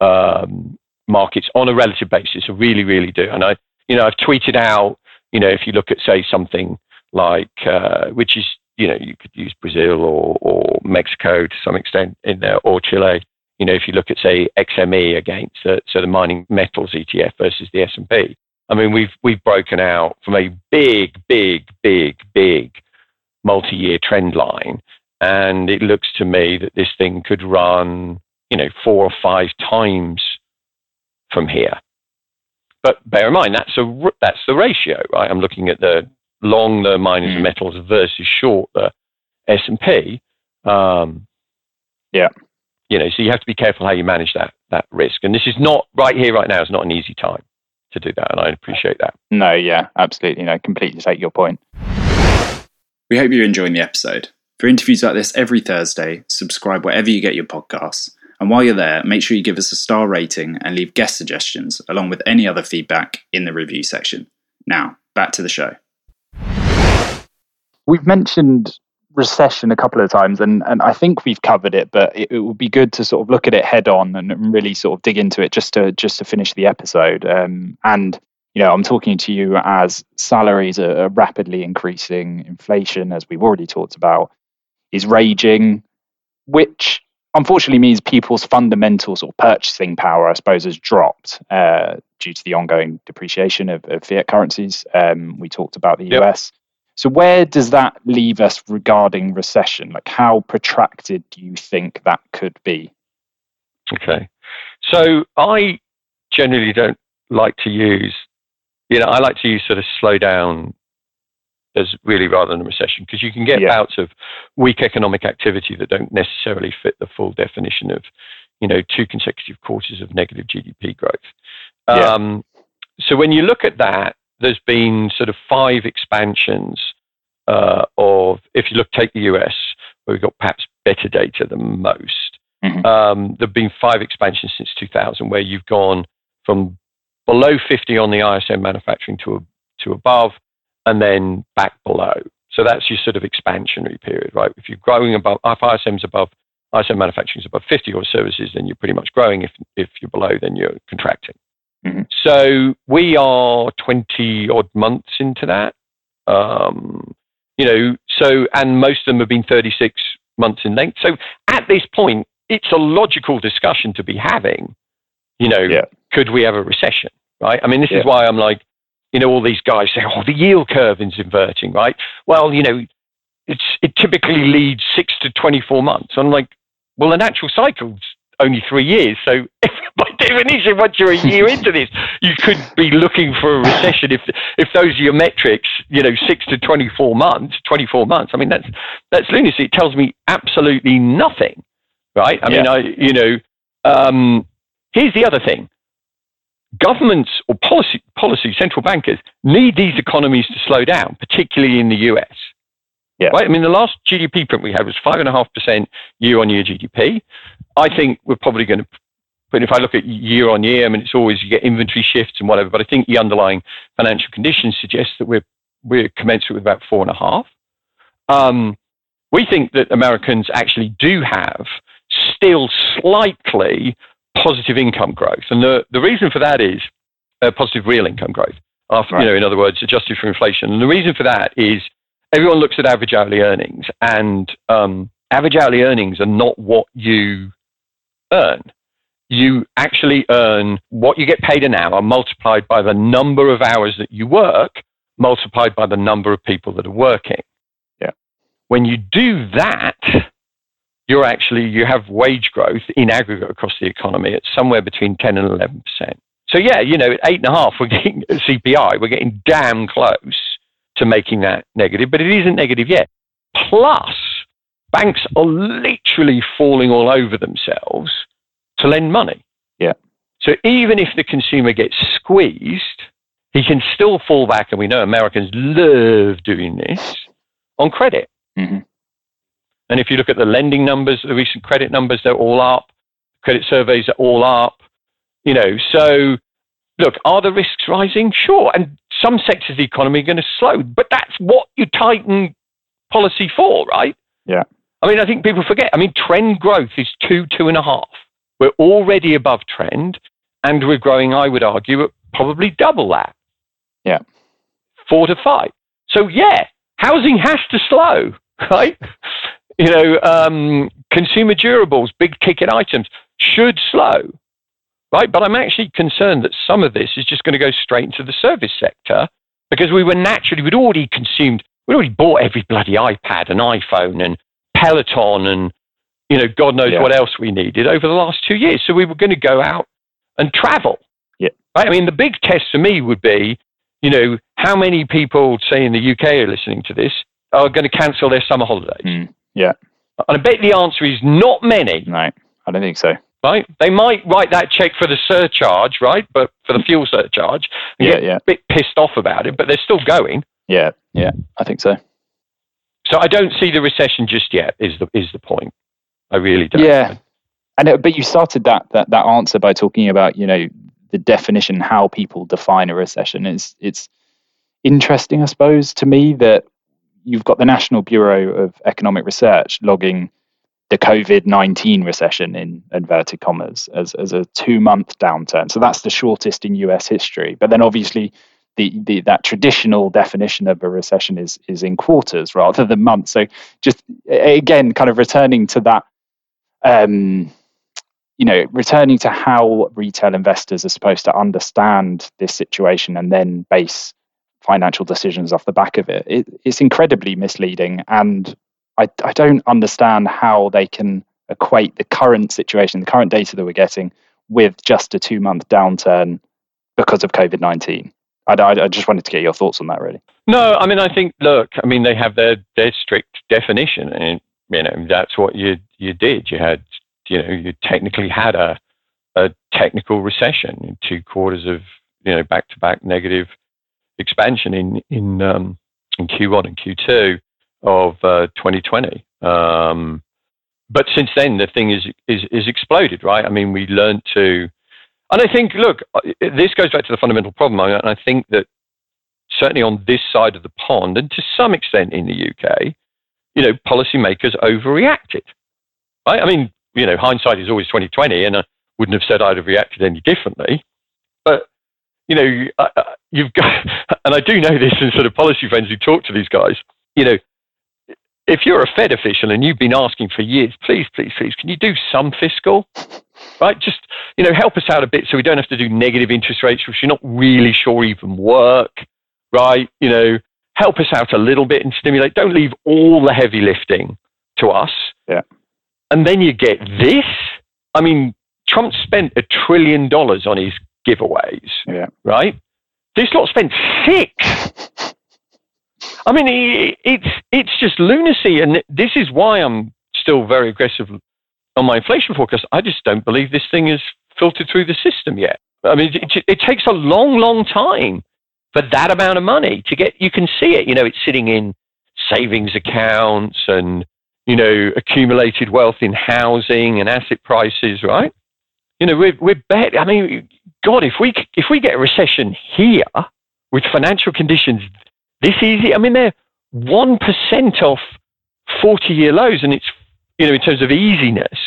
um, markets on a relative basis. I really, really do. And I, you know, I've tweeted out, you know, if you look at, say, something like, uh, which is, you know, you could use Brazil or, or Mexico to some extent in there, or Chile. You know, if you look at, say, XME against, so the mining metals ETF versus the S&P. I mean, we've we've broken out from a big, big, big, big multi-year trend line, and it looks to me that this thing could run, you know, four or five times from here. But bear in mind that's a that's the ratio, right? I'm looking at the long the miners and mm. metals versus short the S and P. Um, yeah, you know, so you have to be careful how you manage that that risk. And this is not right here, right now. It's not an easy time to do that, and I appreciate that. No, yeah, absolutely. No, completely take your point. We hope you're enjoying the episode. For interviews like this every Thursday, subscribe wherever you get your podcasts. And while you're there, make sure you give us a star rating and leave guest suggestions along with any other feedback in the review section. Now, back to the show. We've mentioned recession a couple of times and, and I think we've covered it, but it, it would be good to sort of look at it head on and really sort of dig into it just to just to finish the episode. Um, and you know, I'm talking to you as salaries are rapidly increasing, inflation, as we've already talked about, is raging, which unfortunately means people's fundamental sort of purchasing power, I suppose, has dropped uh, due to the ongoing depreciation of, of fiat currencies. Um, we talked about the yep. US. So, where does that leave us regarding recession? Like, how protracted do you think that could be? Okay. So, I generally don't like to use you know, I like to use sort of slow down as really rather than a recession because you can get yeah. bouts of weak economic activity that don't necessarily fit the full definition of, you know, two consecutive quarters of negative GDP growth. Yeah. Um, so when you look at that, there's been sort of five expansions uh, of, if you look, take the US, where we've got perhaps better data than most. Mm-hmm. Um, there have been five expansions since 2000 where you've gone from below 50 on the ISM manufacturing to, to above, and then back below. So that's your sort of expansionary period, right? If you're growing above, if ISM's above, ISM manufacturing is above 50 or services, then you're pretty much growing. If, if you're below, then you're contracting. Mm-hmm. So we are 20 odd months into that. Um, you know, so, and most of them have been 36 months in length. So at this point, it's a logical discussion to be having. You know, yeah. could we have a recession? right? I mean, this yeah. is why I'm like, you know, all these guys say, oh, the yield curve is inverting, right? Well, you know, it's it typically leads six to 24 months. I'm like, well, the natural cycle's only three years. So if, by definition, once you're a year into this, you could be looking for a recession. If if those are your metrics, you know, six to 24 months, 24 months. I mean, that's that's lunacy. It tells me absolutely nothing, right? I yeah. mean, I you know, um, here's the other thing governments or policy, policy central bankers need these economies to slow down, particularly in the US. Yeah. Right? I mean, the last GDP print we had was 5.5% year on year GDP. I think we're probably going to, but if I look at year on year, I mean, it's always you get inventory shifts and whatever, but I think the underlying financial conditions suggest that we're, we're commensurate with about 4.5. Um, we think that Americans actually do have still slightly positive income growth. And the, the reason for that is uh, positive real income growth. After, right. you know, in other words, adjusted for inflation. And the reason for that is everyone looks at average hourly earnings, and um, average hourly earnings are not what you earn. You actually earn what you get paid an hour multiplied by the number of hours that you work, multiplied by the number of people that are working. Yeah. When you do that, you're actually you have wage growth in aggregate across the economy at somewhere between 10 and 11 percent. So yeah, you know, at eight and a half, we're getting CPI, we're getting damn close to making that negative, but it isn't negative yet. Plus, banks are literally falling all over themselves to lend money. Yeah. So even if the consumer gets squeezed, he can still fall back, and we know Americans love doing this on credit. Mm-hmm. And if you look at the lending numbers, the recent credit numbers, they're all up. Credit surveys are all up. You know, so look, are the risks rising? Sure. And some sectors of the economy are going to slow, but that's what you tighten policy for, right? Yeah. I mean, I think people forget. I mean, trend growth is two, two and a half. We're already above trend, and we're growing, I would argue, at probably double that. Yeah. four to five. So yeah, housing has to slow, right? You know, um, consumer durables, big ticket items should slow, right? But I'm actually concerned that some of this is just going to go straight into the service sector because we were naturally, we'd already consumed, we'd already bought every bloody iPad and iPhone and Peloton and, you know, God knows yeah. what else we needed over the last two years. So we were going to go out and travel. Yeah. Right? I mean, the big test for me would be, you know, how many people, say in the UK, are listening to this, are going to cancel their summer holidays? Mm, yeah. And I bet the answer is not many. No, I don't think so. Right? They might write that check for the surcharge, right? But for the fuel surcharge, yeah, yeah. A bit pissed off about it, but they're still going. Yeah, yeah, I think so. So I don't see the recession just yet. Is the is the point? I really don't. Yeah, and it, but you started that that that answer by talking about you know the definition, how people define a recession. Is it's interesting, I suppose, to me that you've got the National Bureau of Economic Research logging the COVID 19 recession in inverted commas as, as a two month downturn. So that's the shortest in US history. But then obviously, the, the, that traditional definition of a recession is is in quarters rather than months. So just again, kind of returning to that, um, you know, returning to how retail investors are supposed to understand this situation and then base financial decisions off the back of it. it it's incredibly misleading, and I, I don't understand how they can equate the current situation, the current data that we're getting, with just a two month downturn because of COVID 19. I, I, just wanted to get your thoughts on that, really. No, I mean, I think, look, I mean, they have their, their strict definition, and, you know, that's what you, you did. You had, you know, you technically had a, a technical recession, two quarters of, you know, back to back negative expansion in in um, in Q1 and Q2 of uh, 2020. Um, but since then, the thing is, is is exploded, right? I mean, we learned to, and I think, look, uh, this goes back to the fundamental problem. I, I think that certainly on this side of the pond, and to some extent in the UK, you know, policymakers overreacted. Right? I mean, you know, hindsight is always 2020, and I wouldn't have said I'd have reacted any differently. But you know, uh, uh, you've got, and I do know this in sort of policy friends who talk to these guys, you know, if you're a Fed official and you've been asking for years, please, please, please, can you do some fiscal? Right? Just, you know, help us out a bit so we don't have to do negative interest rates, which you're not really sure even work. Right? You know, help us out a little bit and stimulate. Don't leave all the heavy lifting to us. Yeah. And then you get this. I mean, Trump spent a trillion dollars on his giveaways. Yeah. Right? This lot spent six. I mean, it's it's just lunacy, and this is why I'm still very aggressive on my inflation forecast. I just don't believe this thing is filtered through the system yet. I mean, it, it takes a long, long time for that amount of money to get. You can see it. You know, it's sitting in savings accounts and you know accumulated wealth in housing and asset prices, right? You know, we're we're bet. I mean, God, if we if we get a recession here with financial conditions this easy, I mean they're one percent off forty year lows, and it's you know in terms of easiness,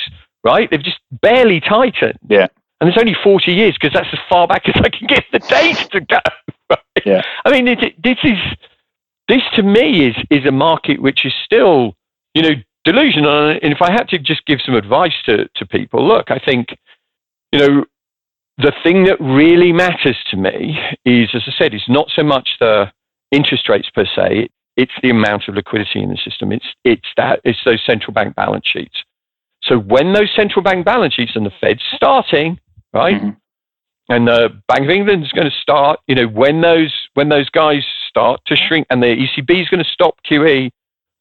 right? They've just barely tightened. Yeah. And it's only 40 years because that's as far back as I can get the data to go. Right? Yeah. I mean, it, this is this to me is is a market which is still, you know, delusional. And if I had to just give some advice to to people, look, I think, you know, the thing that really matters to me is, as I said, it's not so much the interest rates per se, it's the amount of liquidity in the system. It's, it's, that, it's those central bank balance sheets. So when those central bank balance sheets and the Fed's starting, right? Mm-hmm. And the Bank of England is going to start, you know, when those when those guys start to shrink and the ECB is going to stop QE,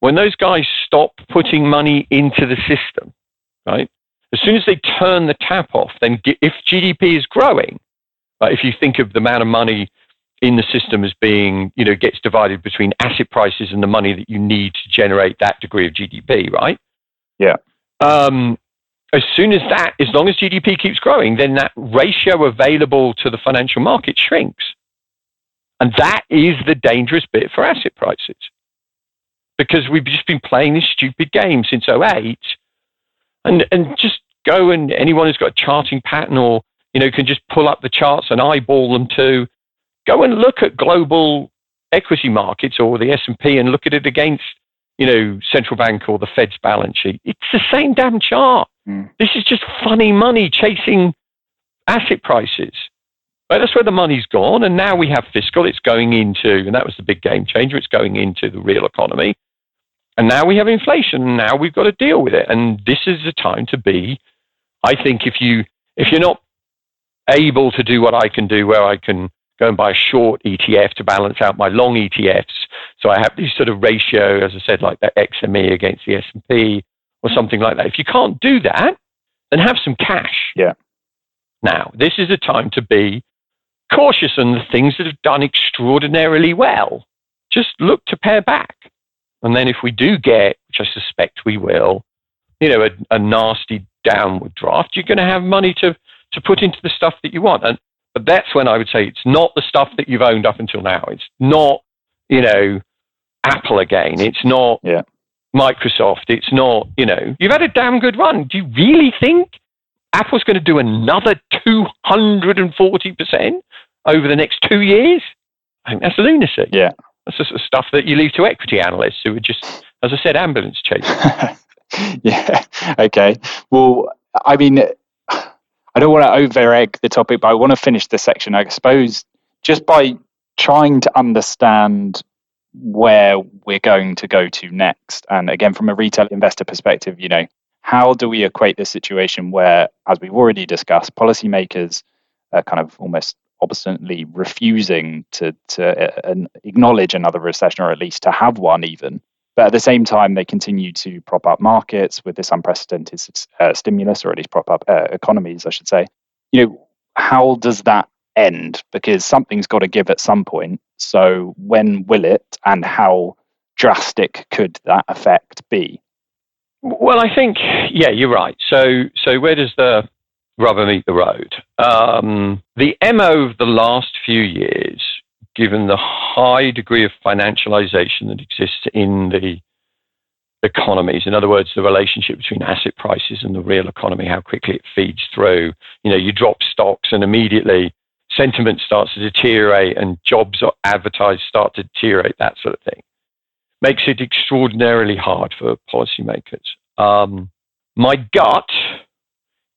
when those guys stop putting money into the system, right? As soon as they turn the tap off, then if GDP is growing, if you think of the amount of money in the system as being, you know, gets divided between asset prices and the money that you need to generate that degree of GDP, right? Yeah. Um, as soon as that, as long as GDP keeps growing, then that ratio available to the financial market shrinks. And that is the dangerous bit for asset prices. Because we've just been playing this stupid game since 08 and and just go and anyone who's got a charting pattern or you know can just pull up the charts and eyeball them too. Go and look at global equity markets or the S&P and look at it against, you know, central bank or the Fed's balance sheet, it's the same damn chart. Mm. This is just funny money chasing asset prices. Right? That's where the money's gone. And now we have fiscal. It's going into, and that was the big game changer. It's going into the real economy. And now we have inflation. And now we've got to deal with it. And this is the time to be. I think if you if you're not able to do what I can do, where I can go and buy a short ETF to balance out my long ETFs, so I have this sort of ratio, as I said, like that XME against the S&P or something like that. If you can't do that, then have some cash. Yeah. Now, this is a time to be cautious on the things that have done extraordinarily well. Just look to pare back. And then if we do get, which I suspect we will, you know, a, a nasty downward draft, you're going to have money to, to put into the stuff that you want. And but that's when I would say it's not the stuff that you've owned up until now. It's not, you know, Apple again. It's not yeah. Microsoft. It's not, you know, you've had a damn good run. Do you really think Apple's going to do another 240% over the next two years? I think that's lunacy. Yeah. That's the stuff that you leave to equity analysts who are just, as I said, ambulance chasers. yeah. Okay. Well, I mean, I don't want to over egg the topic, but I want to finish the section, I suppose, just by trying to understand where we're going to go to next. And again, from a retail investor perspective, you know, how do we equate this situation where, as we've already discussed, policymakers are kind of almost obstinately refusing to to uh, acknowledge another recession or at least to have one even. But at the same time they continue to prop up markets with this unprecedented uh, stimulus or at least prop up uh, economies i should say. You know how does that end? Because something's got to give at some point. So when will it and how drastic could that effect be? Well i think yeah you're right. So so where does the rubber meet the road. Um, the MO of the last few years, given the high degree of financialization that exists in the economies, in other words, the relationship between asset prices and the real economy, how quickly it feeds through. You know, you drop stocks and immediately sentiment starts to deteriorate and jobs are advertised start to deteriorate, that sort of thing. Makes it extraordinarily hard for policymakers. Um, my gut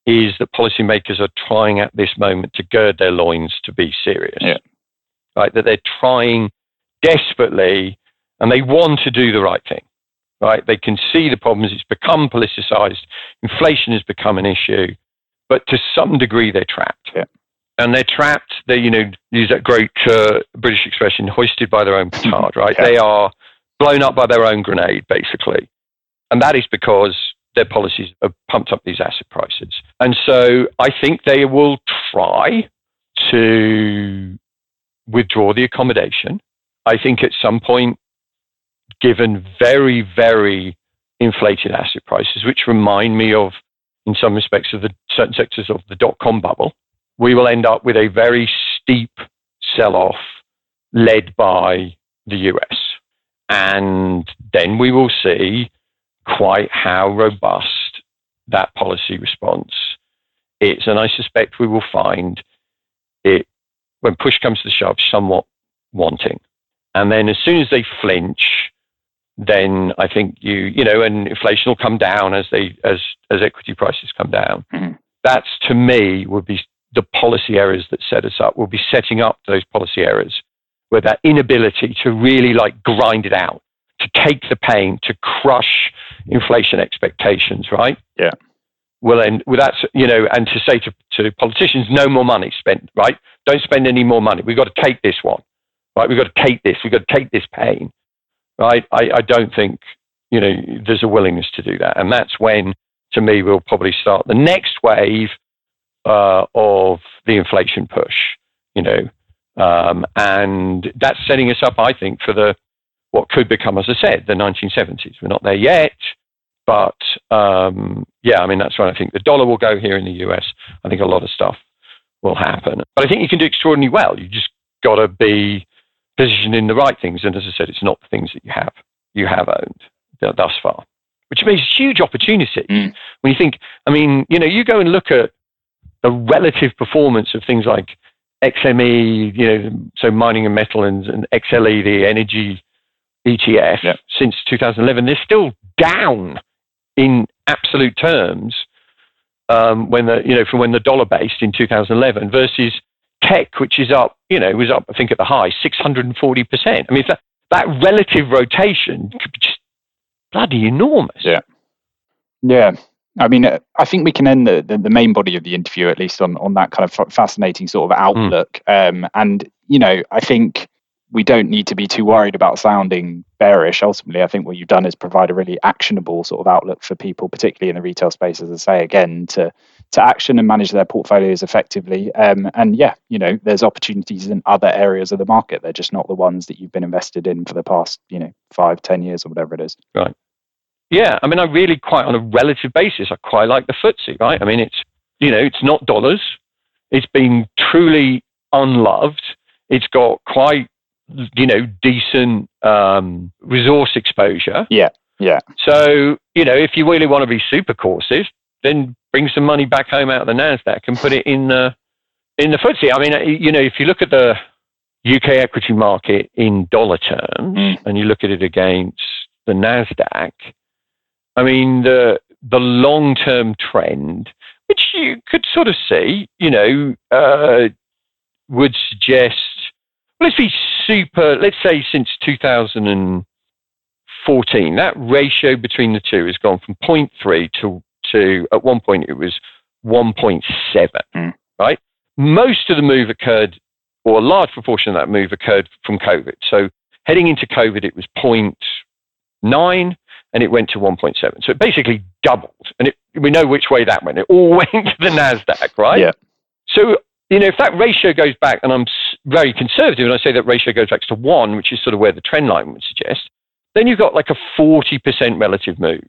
is that policymakers are trying at this moment to gird their loins to be serious. Yeah. Right? That they're trying desperately and they want to do the right thing. Right? They can see the problems. It's become politicized. Inflation has become an issue. But to some degree, they're trapped. Yeah. And they're trapped. They, you know, use that great uh, British expression, hoisted by their own petard, right? Yeah. They are blown up by their own grenade, basically. And that is because their policies have pumped up these asset prices. And so I think they will try to withdraw the accommodation. I think at some point, given very, very inflated asset prices, which remind me of, in some respects, of the certain sectors of the dot com bubble, we will end up with a very steep sell off led by the US. And then we will see quite how robust that policy response is. And I suspect we will find it, when push comes to shove, somewhat wanting. And then as soon as they flinch, then I think you, you know, and inflation will come down as they, as, as equity prices come down. Mm-hmm. That's to me would be the policy errors that set us up. We'll be setting up those policy errors where that inability to really like grind it out to take the pain, to crush inflation expectations, right? Yeah. Well, and with that, you know, and to say to, to politicians, no more money spent, right? Don't spend any more money. We've got to take this one, right? We've got to take this. We've got to take this pain, right? I, I don't think, you know, there's a willingness to do that. And that's when, to me, we'll probably start the next wave uh, of the inflation push, you know. Um, and that's setting us up, I think, for the what could become, as I said, the 1970s. We're not there yet, but um, yeah, I mean, that's where I think the dollar will go here in the US. I think a lot of stuff will happen. But I think you can do extraordinarily well. You just got to be positioned in the right things. And as I said, it's not the things that you have you have owned thus far, which means huge opportunity. Mm. When you think, I mean, you know, you go and look at the relative performance of things like XME, you know, so mining and metal and, and XLE, the energy ETF, Yep. since 2011, they're still down in absolute terms um, when the you know from when the dollar based in 2011 versus tech, which is up, you know, was up I think at the high 640 percent. I mean, that that relative rotation could be just bloody enormous. Yeah. Yeah. I mean, I think we can end the, the, the main body of the interview at least on, on that kind of fascinating sort of outlook. Um, and, you know, I think we don't need to be too worried about sounding bearish. Ultimately, I think what you've done is provide a really actionable sort of outlook for people, particularly in the retail space, as I say again, to to action and manage their portfolios effectively. Um, and yeah, you know, there's opportunities in other areas of the market. They're just not the ones that you've been invested in for the past, you know, five, ten years or whatever it is. Right. Yeah, I mean, I really quite on a relative basis, I quite like the FTSE, right? I mean, it's you know, it's not dollars. It's been truly unloved. It's got quite you know decent um, resource exposure. Yeah, yeah. So you know, if you really want to be super cautious, then bring some money back home out of the Nasdaq and put it in the in the FTSE. I mean, you know, if you look at the UK equity market in dollar terms, Mm. and you look at it against the Nasdaq, I mean the the long term trend, which you could sort of see, you know, uh, would suggest. Let's be super. Let's say since 2014, that ratio between the two has gone from 0.3 to to at one point it was 1.7. Mm. Right. Most of the move occurred, or a large proportion of that move occurred from COVID. So heading into COVID, it was 0.9 and it went to 1.7. So it basically doubled. And it, we know which way that went. It all went to the NASDAQ, right? Yeah. So, you know, if that ratio goes back, and I'm very conservative, and I say that ratio goes back to one, which is sort of where the trend line would suggest, then you've got like a 40% relative move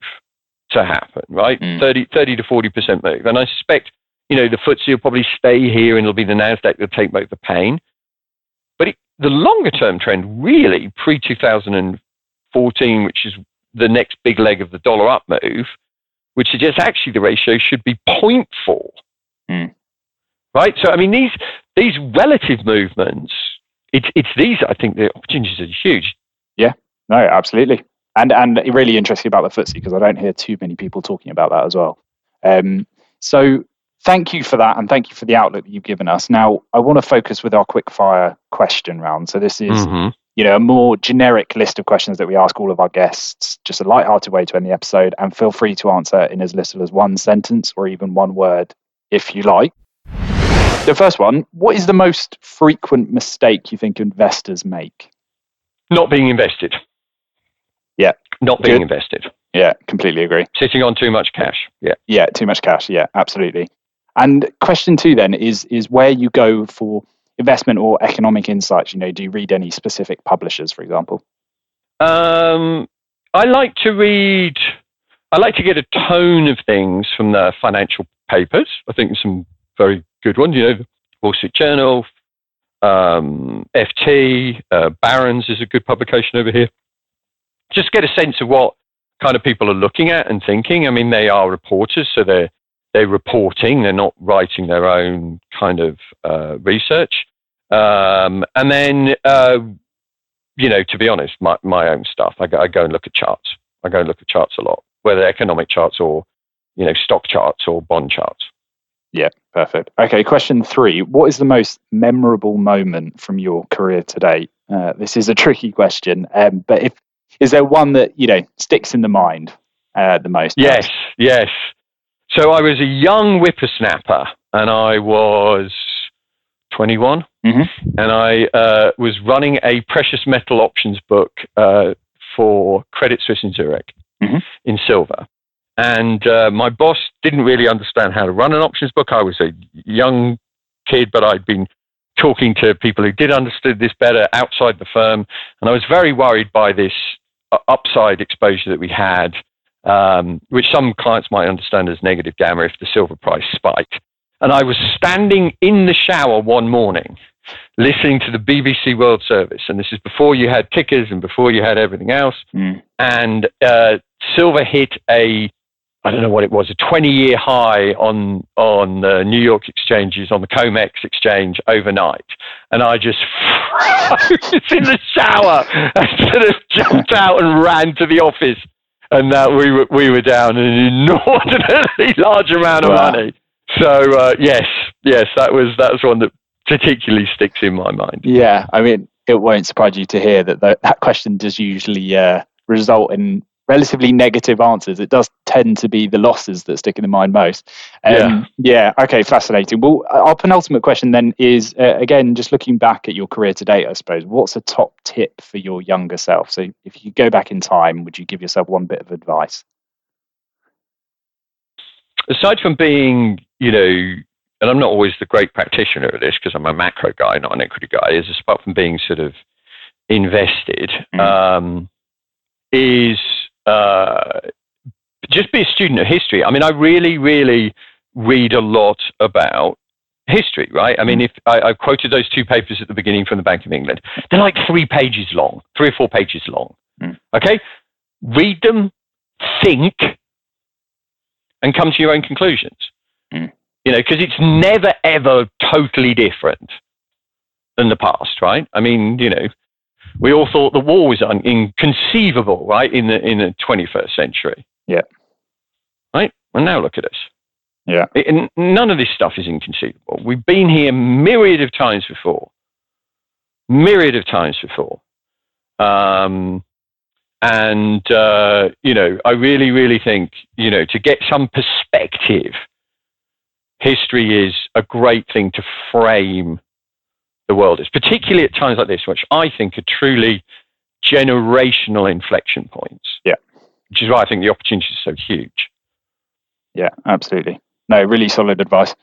to happen, right? Mm. 30, 30 to 40% move. And I suspect, you know, the FTSE will probably stay here and it'll be the NASDAQ that'll take both the pain. But it, the longer term trend, really, pre 2014, which is the next big leg of the dollar up move, which suggests actually the ratio should be 0.4. Mm. Right? So, I mean, these, these relative movements, it's, it's these, I think, the opportunities are huge. Yeah, no, absolutely. And and really interesting about the FTSE because I don't hear too many people talking about that as well. Um, so thank you for that, and thank you for the outlook that you've given us. Now I want to focus with our quick fire question round. So this is Mhm. you know a more generic list of questions that we ask all of our guests, just a light-hearted way to end the episode. And feel free to answer in as little as one sentence or even one word if you like. The first one: What is the most frequent mistake you think investors make? Not being invested. Yeah. Not being Good. invested. Yeah, completely agree. Sitting on too much cash. Yeah. Yeah, too much cash. Yeah, absolutely. And question two then is is where you go for investment or economic insights. You know, do you read any specific publishers, for example? Um, I like to read. I like to get a tone of things from the financial papers. I think some very good ones. You know, Wall Street Journal, um, FT, uh, Barron's is a good publication over here. Just get a sense of what kind of people are looking at and thinking. I mean, they are reporters, so they're they're reporting. They're not writing their own kind of uh, research. Um, and then uh, you know, to be honest, my, my own stuff. I go, I go and look at charts. I go and look at charts a lot, whether economic charts or, you know, stock charts or bond charts. Yeah, perfect. Okay, question three. What is the most memorable moment from your career to date? Uh, this is a tricky question, um, but if is there one that you know sticks in the mind uh, the most? Yes, yes. So I was a young whippersnapper and I was 21 Mhm. and I uh, was running a precious metal options book uh, for Credit Suisse in Zurich Mhm. in silver. And uh, my boss didn't really understand how to run an options book. I was a young kid, but I'd been talking to people who did understood this better outside the firm, and I was very worried by this uh, upside exposure that we had, um, which some clients might understand as negative gamma if the silver price spiked. And I was standing in the shower one morning, listening to the BBC World Service, and this is before you had tickers and before you had everything else Mm. and uh, silver hit a I don't know what it was, a 20 year high on, on the New York exchanges, on the COMEX exchange overnight. And I just was in the shower and sort of jumped out and ran to the office. And uh, we, were, we were down an inordinately large amount of wow. money. So, uh, yes, yes, that was, that was one that particularly sticks in my mind. Yeah. I mean, it won't surprise you to hear that the, that question does usually uh, result in relatively negative answers. It does tend to be the losses that stick in the mind most. Um, yeah. yeah. Okay. Fascinating. Well, uh, our penultimate question then is uh, again, just looking back at your career to date, I suppose, what's a top tip for your younger self? So if you go back in time, would you give yourself one bit of advice? Aside from being, you know, and I'm not always the great practitioner of this because I'm a macro guy, not an equity guy, is apart from being sort of invested, mm. um, is uh, just be a student of history. I mean, I really, really read a lot about history, right? I mean, mm. if I, I, quoted those two papers at the beginning from the Bank of England, they're like three pages long, three or four pages long. Mm. Okay, read them, think, and come to your own conclusions. Mm. You know, because it's never ever totally different than the past, right? I mean, you know, we all thought the war was un- inconceivable, right, in the in the 21st century. Yeah. Right. And now look at us. Yeah. It, none of this stuff is inconceivable. We've been here myriad of times before. Myriad of times before. Um, and uh, you know, I really, really think you know to get some perspective. History is a great thing to frame the world is, particularly at times like this, which I think are truly generational inflection points. Yeah. Which is why I think the opportunity is so huge. Yeah, absolutely. No, really solid advice.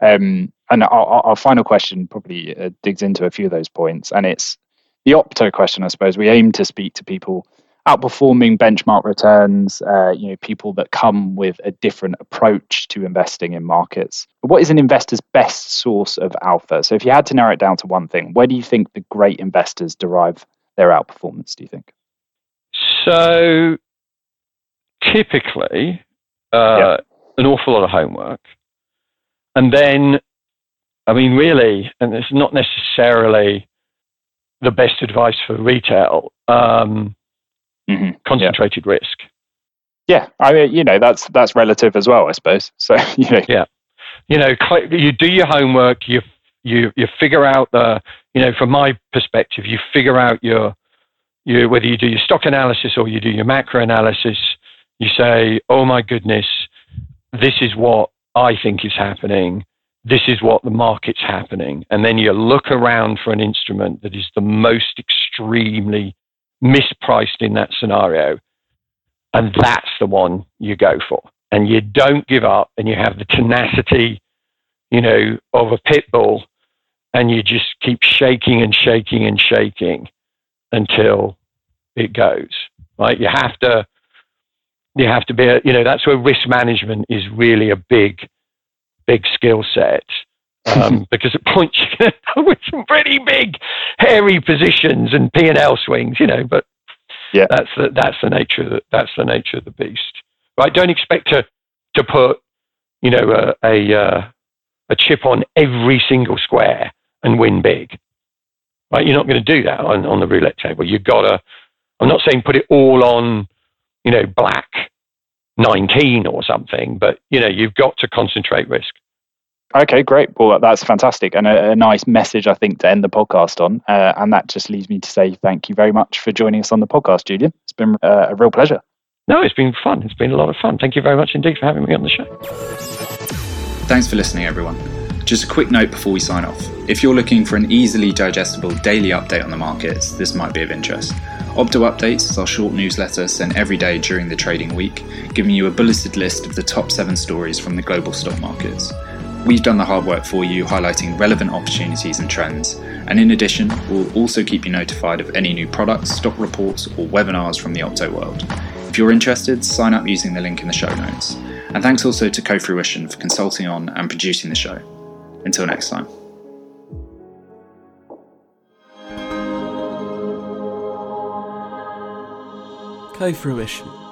Um, and our, our, final question probably uh, digs into a few of those points, and it's the opto question. I suppose we aim to speak to people outperforming benchmark returns, uh, you know, people that come with a different approach to investing in markets. What is an investor's best source of alpha? So if you had to narrow it down to one thing, where do you think the great investors derive their outperformance, do you think? So typically, uh, an awful lot of homework. And then, I mean, really, and it's not necessarily the best advice for retail. Um, mm-hmm. concentrated yeah. risk. Yeah, I mean, you know, that's that's relative as well, I suppose. So, you know, yeah, you know, you do your homework, you you you figure out the, you know, from my perspective, you figure out your you whether you do your stock analysis or you do your macro analysis. You say, oh my goodness, this is what I think is happening. This is what the market's happening. And then you look around for an instrument that is the most extremely mispriced in that scenario. And that's the one you go for. And you don't give up and you have the tenacity, you know, of a pit bull and you just keep shaking and shaking and shaking until it goes. Right? You have to you have to be a, you know, that's where risk management is really a big, big skill set um, because at points you can end with some pretty big, hairy positions and P and L swings, you know. But yeah, that's the that's the nature of the, that's the nature of the beast, right? Don't expect to to put you know a a, uh, a chip on every single square and win big, right? You're not going to do that on on the roulette table. You've got to. I'm not saying put it all on, you know, black 19 or something, but you know you've got to concentrate risk. Okay, great. Well, that's fantastic and a, a, nice message, I think, to end the podcast on. Uh, and that just leaves me to say thank you very much for joining us on the podcast, Julian. It's been uh, a real pleasure. No, it's been fun. It's been a lot of fun. Thank you very much indeed for having me on the show. Thanks for listening, everyone. Just a quick note before we sign off. If you're looking for an easily digestible daily update on the markets, this might be of interest. Opto Updates is our short newsletter sent every day during the trading week, giving you a bulleted list of the top seven stories from the global stock markets. We've done the hard work for you, highlighting relevant opportunities and trends. And in addition, we'll also keep you notified of any new products, stock reports, or webinars from the Opto world. If you're interested, sign up using the link in the show notes. And thanks also to Cofruition for consulting on and producing the show. Until next time. Cofruition